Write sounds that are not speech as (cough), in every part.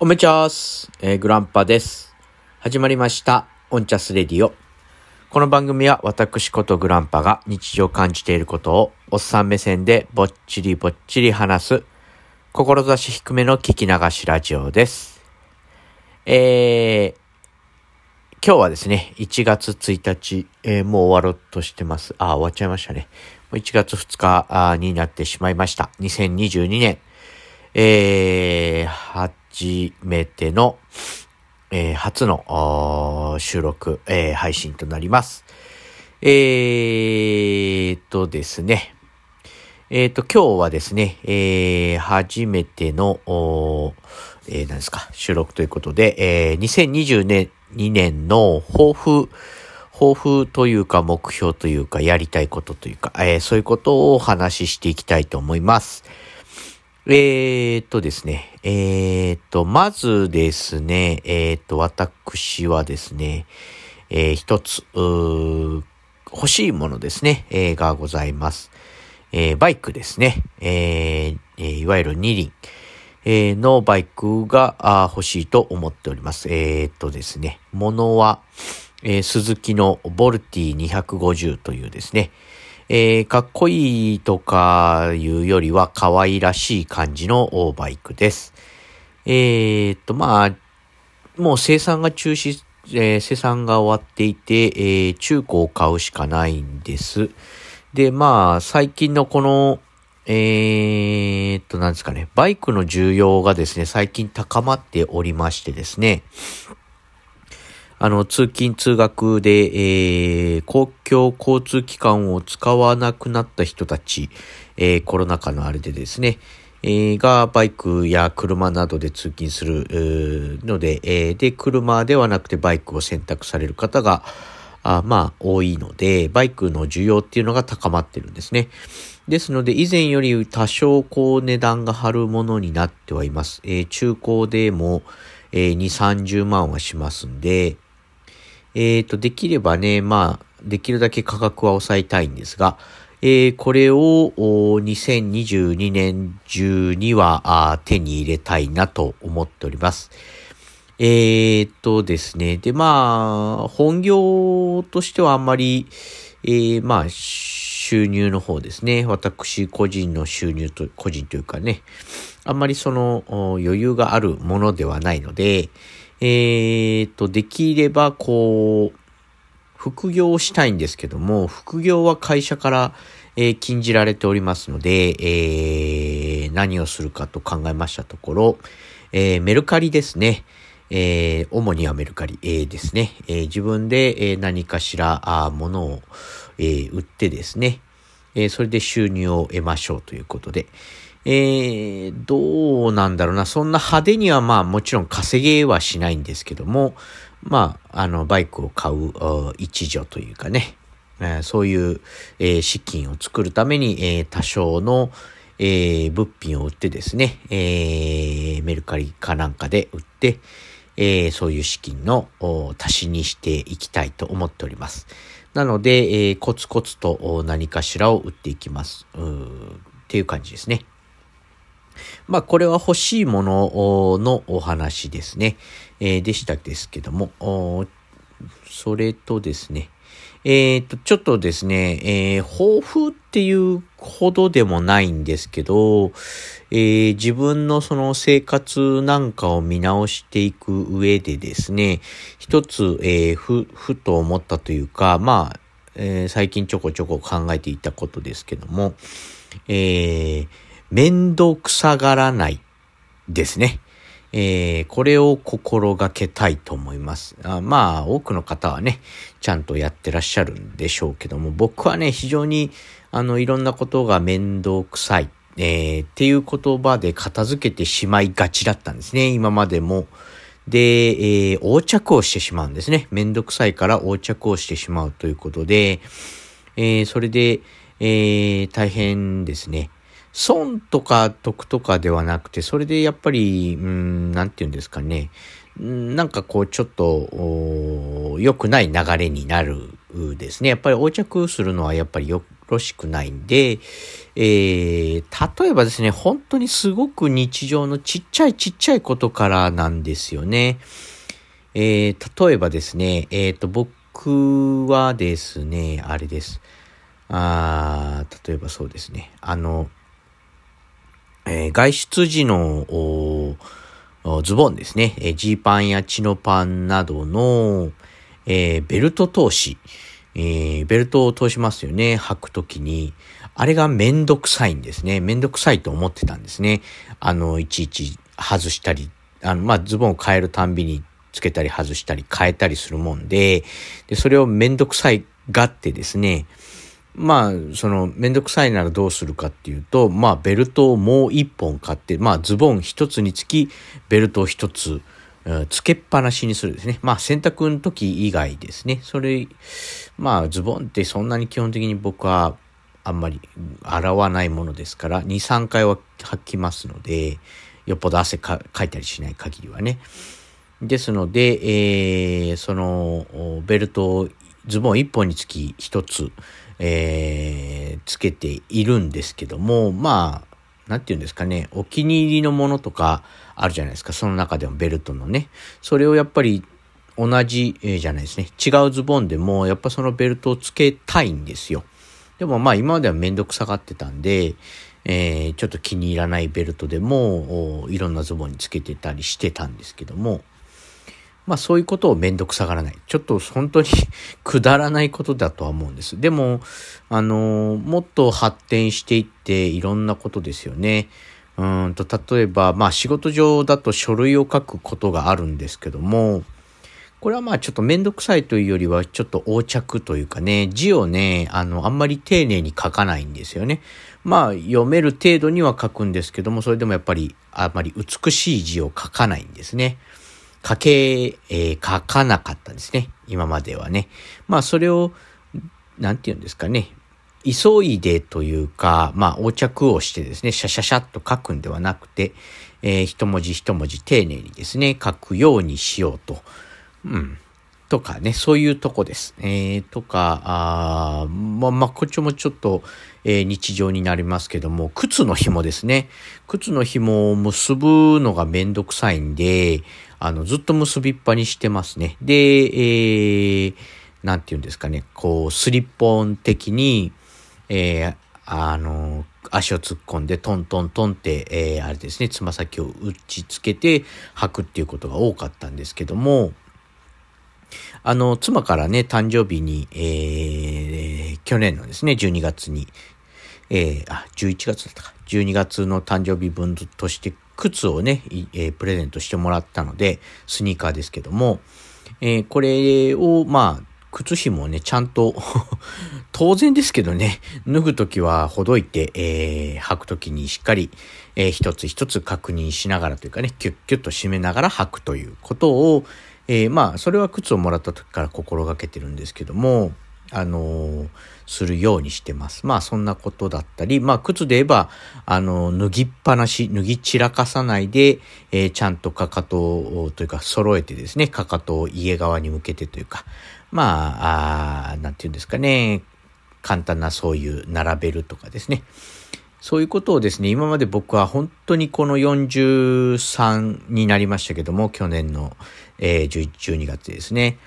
おめちゃーす、えー、グランパです。始まりました、オンチャスレディオ。この番組は私ことグランパが日常感じていることをおっさん目線でぼっちりぼっちり話す、志低めの聞き流しラジオです。えー、今日はですね、1月1日、えー、もう終わろうとしてます。あ、終わっちゃいましたね。1月2日になってしまいました。2022年、えー、初めての、えー、初の収録、えー、配信となります。えーとですね。えーと、今日はですね、えー、初めての、えー、何ですか、収録ということで、えー、2020年、2年の抱負、抱負というか目標というかやりたいことというか、えー、そういうことをお話ししていきたいと思います。えー、っとですね、えー、っと、まずですね、えー、っと、私はですね、えー、一つ、欲しいものですね、えー、がございます。えー、バイクですね、えー、いわゆる二輪、えー、のバイクが欲しいと思っております。えー、っとですね、ものは、えー、鈴木のボルティ250というですね、えー、かっこいいとかいうよりは可愛らしい感じのバイクです。えー、っと、まあ、もう生産が中止、えー、生産が終わっていて、えー、中古を買うしかないんです。で、まあ、最近のこの、えー、っと、なんですかね、バイクの需要がですね、最近高まっておりましてですね、あの、通勤通学で、えー、公共交通機関を使わなくなった人たち、えー、コロナ禍のあれでですね、えー、がバイクや車などで通勤するので、えー、で、車ではなくてバイクを選択される方が、あまあ、多いので、バイクの需要っていうのが高まってるんですね。ですので、以前より多少こう値段が張るものになってはいます。えー、中古でも、えー、2、30万はしますんで、えっ、ー、と、できればね、まあ、できるだけ価格は抑えたいんですが、えー、これを2022年中には手に入れたいなと思っております。えー、っとですね。で、まあ、本業としてはあんまり、えー、まあ、収入の方ですね。私個人の収入と、個人というかね、あんまりその余裕があるものではないので、えー、と、できれば、こう、副業をしたいんですけども、副業は会社から、えー、禁じられておりますので、えー、何をするかと考えましたところ、えー、メルカリですね。えー、主にはメルカリ、えー、ですね。えー、自分で、えー、何かしら、あものを、えー、売ってですね、えー、それで収入を得ましょうということで、えー、どうなんだろうな。そんな派手にはまあもちろん稼げはしないんですけども、まあ、あの、バイクを買う一助というかね、えー、そういう、えー、資金を作るために、えー、多少の、えー、物品を売ってですね、えー、メルカリかなんかで売って、えー、そういう資金の足しにしていきたいと思っております。なので、えー、コツコツと何かしらを売っていきます。っていう感じですね。まあ、これは欲しいもののお話ですね。えー、でしたですけども、それとですね、えっ、と、ちょっとですね、えー、抱負っていうほどでもないんですけど、えー、自分のその生活なんかを見直していく上でですね、一つ、えー、ふ、ふと思ったというか、まあ、えー、最近ちょこちょこ考えていたことですけども、えー、面倒くさがらないですね。えー、これを心がけたいと思いますあ。まあ、多くの方はね、ちゃんとやってらっしゃるんでしょうけども、僕はね、非常に、あの、いろんなことが面倒くさい、えー、っていう言葉で片付けてしまいがちだったんですね、今までも。で、えー、横着をしてしまうんですね。めんどくさいから横着をしてしまうということで、えー、それで、えー、大変ですね。損とか得とかではなくて、それでやっぱり、うん、なんて言うんですかね。なんかこう、ちょっと、良くない流れになるですね。やっぱり横着するのはやっぱりよろしくないんで、えー、例えばですね、本当にすごく日常のちっちゃいちっちゃいことからなんですよね。えー、例えばですね、えっ、ー、と、僕はですね、あれです。あ例えばそうですね、あの、えー、外出時のズボンですね、ジ、ー、パンやチノパンなどの、えー、ベルト通し、え、ベルトを通しますよね、履くときに。あれがめんどくさいんですね。めんどくさいと思ってたんですね。あの、いちいち外したり、あの、まあ、ズボンを変えるたんびにつけたり外したり変えたりするもんで、で、それをめんどくさいがってですね、まあ、その、めんどくさいならどうするかっていうと、まあ、ベルトをもう一本買って、まあ、ズボン一つにつき、ベルトを一つ、つけっぱなしにするですね。まあ、洗濯の時以外ですね。それ、まあ、ズボンってそんなに基本的に僕はあんまり洗わないものですから、2、3回は履きますので、よっぽど汗かかいたりしない限りはね。ですので、えー、その、ベルトをズボン1本につき1つ、えー、つけているんですけども、まあ、なんて言うんですかね、お気に入りのものとかあるじゃないですか。その中でもベルトのね。それをやっぱり同じ、えー、じゃないですね。違うズボンでも、やっぱそのベルトをつけたいんですよ。でもまあ今まではめんどくさがってたんで、えー、ちょっと気に入らないベルトでも、いろんなズボンにつけてたりしてたんですけども、まあそういうことをめんどくさがらない。ちょっと本当に (laughs) くだらないことだとは思うんです。でも、あのもっと発展していっていろんなことですよね。うんと、例えば、まあ仕事上だと書類を書くことがあるんですけども、これはまあちょっとめんどくさいというよりはちょっと横着というかね、字をね、あの、あんまり丁寧に書かないんですよね。まあ読める程度には書くんですけども、それでもやっぱりあまり美しい字を書かないんですね。書け、えー、書かなかったんですね。今まではね。まあそれを、なんて言うんですかね。急いでというか、まあ横着をしてですね、シャシャシャっと書くんではなくて、えー、一文字一文字丁寧にですね、書くようにしようと。うん。とかね、そういうとこです。えー、とか、あまあ、まあ、こっちもちょっと、えー、日常になりますけども、靴の紐ですね。靴の紐を結ぶのがめんどくさいんで、あの、ずっと結びっぱにしてますね。で、えー、なんて言うんですかね、こう、スリッポン的に、えー、あの、足を突っ込んでトントントンって、えー、あれですね、つま先を打ちつけて履くっていうことが多かったんですけども、あの、妻からね、誕生日に、えー、去年のですね、12月に、えー、あ、11月だったか。12月の誕生日分として靴をね、えー、プレゼントしてもらったので、スニーカーですけども、えー、これを、まあ、靴紐をね、ちゃんと (laughs) 当然ですけどね、脱ぐときはほどいて、えー、履くときにしっかり、えー、一つ一つ確認しながらというかね、キュッキュッと締めながら履くということを、えー、まあ、それは靴をもらった時から心がけてるんですけども、あの、するようにしてます。まあ、そんなことだったり、まあ、靴で言えば、あの、脱ぎっぱなし、脱ぎ散らかさないで、えー、ちゃんとかかとを、というか、揃えてですね、かかとを家側に向けてというか、まあ、あなんていうんですかね、簡単なそういう並べるとかですね。そういうことをですね、今まで僕は本当にこの43になりましたけども、去年の、えー、12月ですね。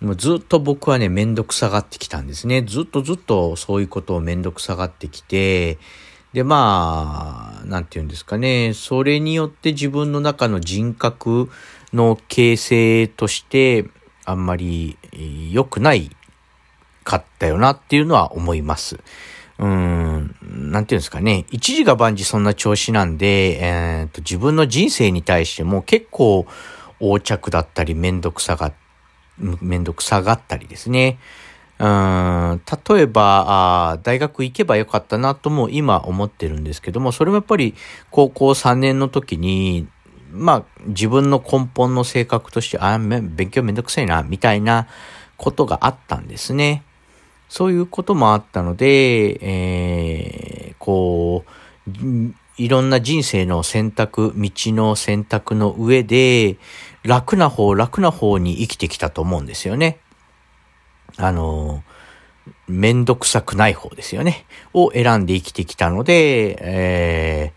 もうずっと僕はね、めんどくさがってきたんですね。ずっとずっとそういうことをめんどくさがってきて、で、まあ、なんて言うんですかね。それによって自分の中の人格の形成として、あんまり良くないかったよなっていうのは思います。うん、なんていうんですかね。一時が万事そんな調子なんで、えーと、自分の人生に対しても結構横着だったり、めんどくさがっ、めんどくさがったりですね。うん、例えばあ、大学行けばよかったなとも今思ってるんですけども、それもやっぱり高校3年の時に、まあ自分の根本の性格として、あ、勉強めんどくさいな、みたいなことがあったんですね。そういうこともあったので、えー、こう、いろんな人生の選択、道の選択の上で、楽な方、楽な方に生きてきたと思うんですよね。あの、めんどくさくない方ですよね。を選んで生きてきたので、え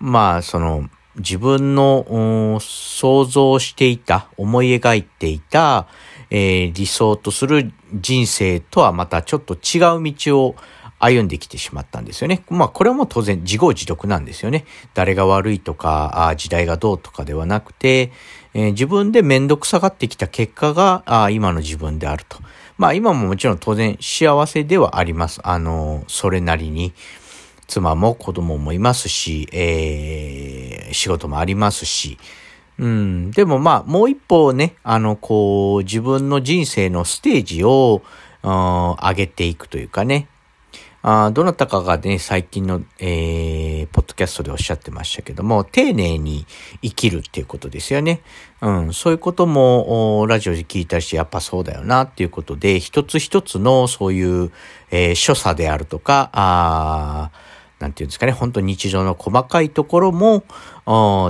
ー、まあ、その、自分の想像していた、思い描いていた、えー、理想とする人生とはまたちょっと違う道を歩んできてしまったんですよね。まあこれはもう当然自業自得なんですよね。誰が悪いとか、あ時代がどうとかではなくて、えー、自分でめんどくさがってきた結果があ今の自分であると。まあ今ももちろん当然幸せではあります。あの、それなりに。妻も子供もいますし、えー、仕事もありますし、うん、でもまあ、もう一歩ね、あの、こう、自分の人生のステージを、上げていくというかね、あどなたかがね、最近の、えー、ポッドキャストでおっしゃってましたけども、丁寧に生きるっていうことですよね。うん、そういうことも、ラジオで聞いたし、やっぱそうだよなっていうことで、一つ一つのそういう、えー、所作であるとか、あなんていうんですかね、本当日常の細かいところも、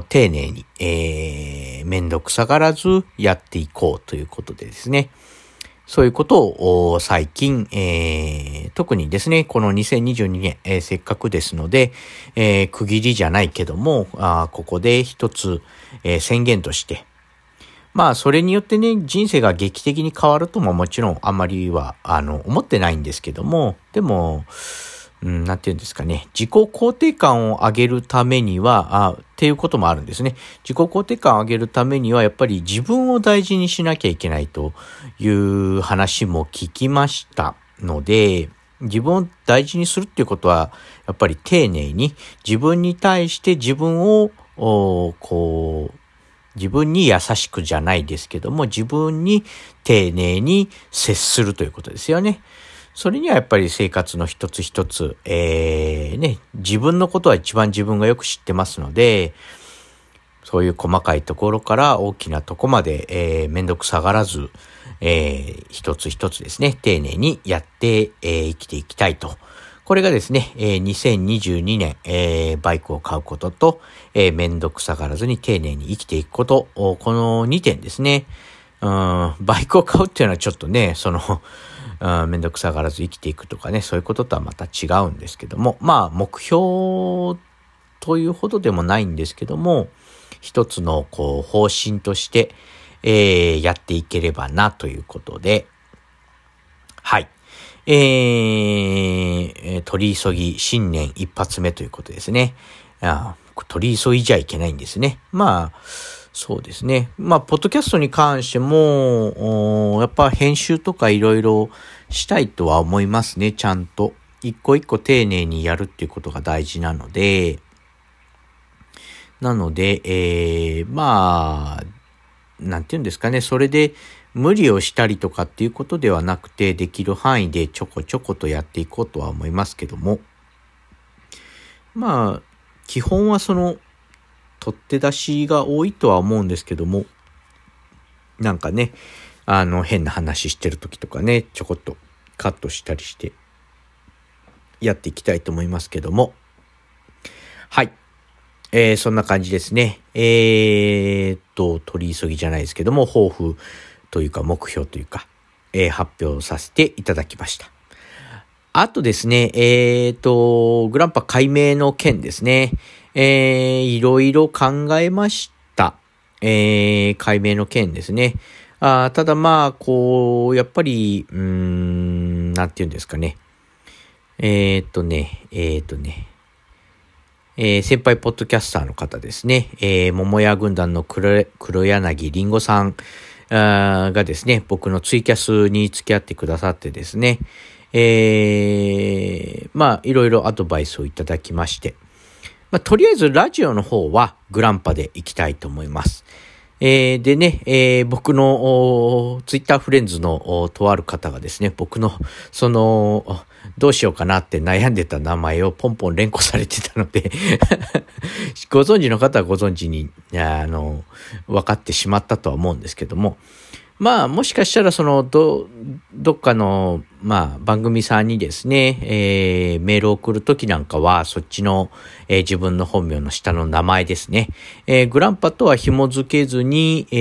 丁寧に、えー、めんどくさがらずやっていこうということでですね。そういうことを最近、えー、特にですね、この2022年、えー、せっかくですので、えー、区切りじゃないけども、あここで一つ、え宣言として、まあ、それによってね、人生が劇的に変わるとももちろんあまりは、あの、思ってないんですけども、でも、うん、なんて言うんですかね、自己肯定感を上げるためには、あっていうこともあるんですね。自己肯定感を上げるためには、やっぱり自分を大事にしなきゃいけないという話も聞きましたので、自分を大事にするっていうことは、やっぱり丁寧に自分に対して自分を、こう、自分に優しくじゃないですけども、自分に丁寧に接するということですよね。それにはやっぱり生活の一つ一つ、えー、ね、自分のことは一番自分がよく知ってますので、そういう細かいところから大きなとこまで、えー、めんどくさがらず、えー、一つ一つですね、丁寧にやって、えー、生きていきたいと。これがですね、えー、2022年、えー、バイクを買うことと、えー、めんどくさがらずに丁寧に生きていくこと、この2点ですね。うん、バイクを買うっていうのはちょっとね、その、めんどくさがらず生きていくとかね、そういうこととはまた違うんですけども、まあ、目標というほどでもないんですけども、一つのこう方針として、えー、やっていければなということで、はい。えー、取り急ぎ新年一発目ということですね。あ取り急いじゃいけないんですね。まあ、そうですね。まあ、ポッドキャストに関しても、やっぱ編集とかいろいろしたいとは思いますね、ちゃんと。一個一個丁寧にやるっていうことが大事なので、なので、えー、まあ、なんて言うんですかね、それで無理をしたりとかっていうことではなくて、できる範囲でちょこちょことやっていこうとは思いますけども、まあ、基本はその、取って出しが多いとは思うんですけども、なんかね、あの、変な話してる時とかね、ちょこっとカットしたりして、やっていきたいと思いますけども、はい。えー、そんな感じですね。えー、っと、取り急ぎじゃないですけども、抱負というか目標というか、えー、発表させていただきました。あとですね、えー、っと、グランパ解明の件ですね。えー、いろいろ考えました。えー、解明の件ですね。あただまあ、こう、やっぱり、うーん、なんて言うんですかね。えー、っとね、えー、っとね、えー、先輩ポッドキャスターの方ですね、えー、桃屋軍団の黒黒柳りんごさんがですね、僕のツイキャスに付き合ってくださってですね、えー、まあ、いろいろアドバイスをいただきまして、まあ、とりあえずラジオの方はグランパで行きたいと思います。えー、でね、えー、僕のツイッターフレンズのとある方がですね、僕のその、どうしようかなって悩んでた名前をポンポン連呼されてたので (laughs) ご存知の方はご存知に、あの、分かってしまったとは思うんですけども、まあ、もしかしたら、その、ど、どっかの、まあ、番組さんにですね、えー、メールを送るときなんかは、そっちの、えー、自分の本名の下の名前ですね。えー、グランパとは紐付けずに、え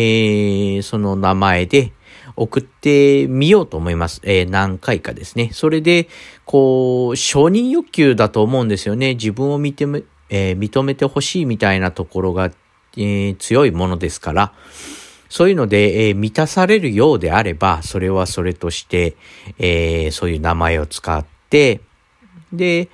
ー、その名前で送ってみようと思います。えー、何回かですね。それで、こう、承認欲求だと思うんですよね。自分を認め、えー、認めてほしいみたいなところが、えー、強いものですから、そういうので、えー、満たされるようであれば、それはそれとして、えー、そういう名前を使って、で、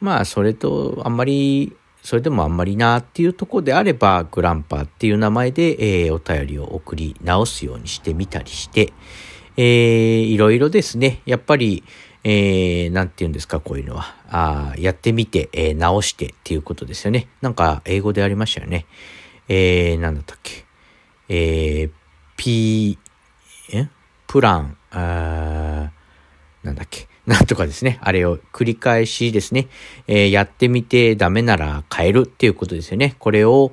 まあ、それと、あんまり、それでもあんまりなっていうとこであれば、グランパっていう名前で、えー、お便りを送り直すようにしてみたりして、えー、いろいろですね、やっぱり、えー、なんて言うんですか、こういうのは。あやってみて、えー、直してっていうことですよね。なんか、英語でありましたよね。えー、なんだったっけ。えー、P、え？プラン、あなんだっけ？(laughs) なんとかですね。あれを繰り返しですね。えー、やってみてダメなら変えるっていうことですよね。これを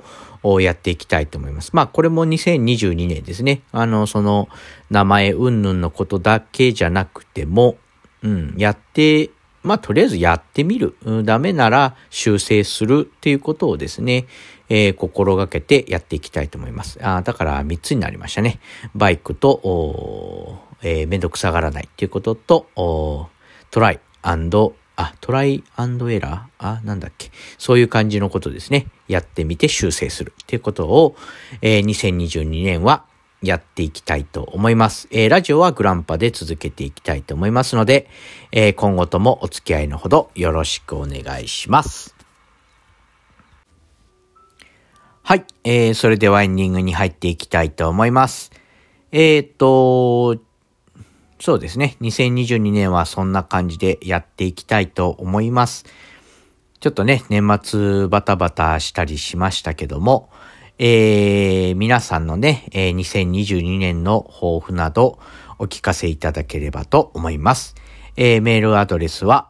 やっていきたいと思います。まあ、これも2022年ですね。あの、その、名前云々のことだけじゃなくても、うん、やって、まあ、とりあえずやってみる。うん、ダメなら修正するっていうことをですね、えー、心がけてやっていきたいと思います。あだから3つになりましたね。バイクと、えー、めんどくさがらないっていうことと、トライあ、トライエラー？あ、なんだっけ？そういう感じのことですね。やってみて修正するっていうことを、えー、2022年はやっていきたいと思います。えー、ラジオはグランパで続けていきたいと思いますので、えー、今後ともお付き合いのほどよろしくお願いします。はい。えー、それではエンディングに入っていきたいと思います。えっ、ー、と、そうですね。2022年はそんな感じでやっていきたいと思います。ちょっとね、年末バタバタしたりしましたけども、えー、皆さんのね、えー、2022年の抱負などお聞かせいただければと思います。えー、メールアドレスは、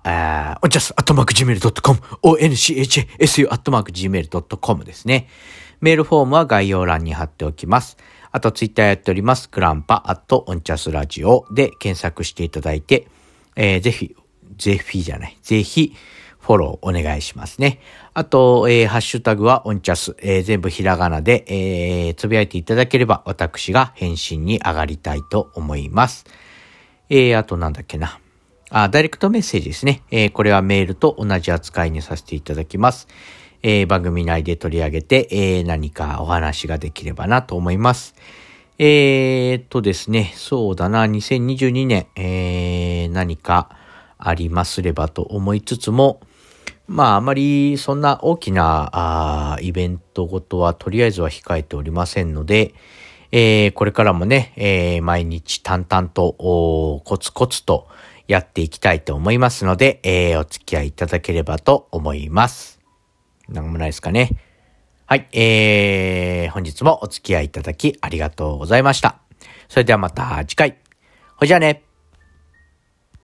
おんちゃす、アットマーク gmail.com、onchasu アットマーク gmail.com ですね。メールフォームは概要欄に貼っておきます。あとツイッターやっております。グランパアットオンチャスラジオで検索していただいて、えー、ぜひ、ぜひじゃない、ぜひ、フォローお願いしますね。あと、えー、ハッシュタグはオンチャス、えー、全部ひらがなで、えー、つぶやいていただければ私が返信に上がりたいと思います。えー、あとなんだっけな。あ、ダイレクトメッセージですね。えー、これはメールと同じ扱いにさせていただきます。えー、番組内で取り上げて、えー、何かお話ができればなと思います。えー、っとですね、そうだな、2022年、えー、何かありますればと思いつつも、まあ、あまりそんな大きなあイベントごとはとりあえずは控えておりませんので、えー、これからもね、えー、毎日淡々とコツコツとやっていきたいと思いますので、えー、お付き合いいただければと思います。何もないですかね。はい、えー、本日もお付き合いいただきありがとうございました。それではまた次回。ほいじゃあね。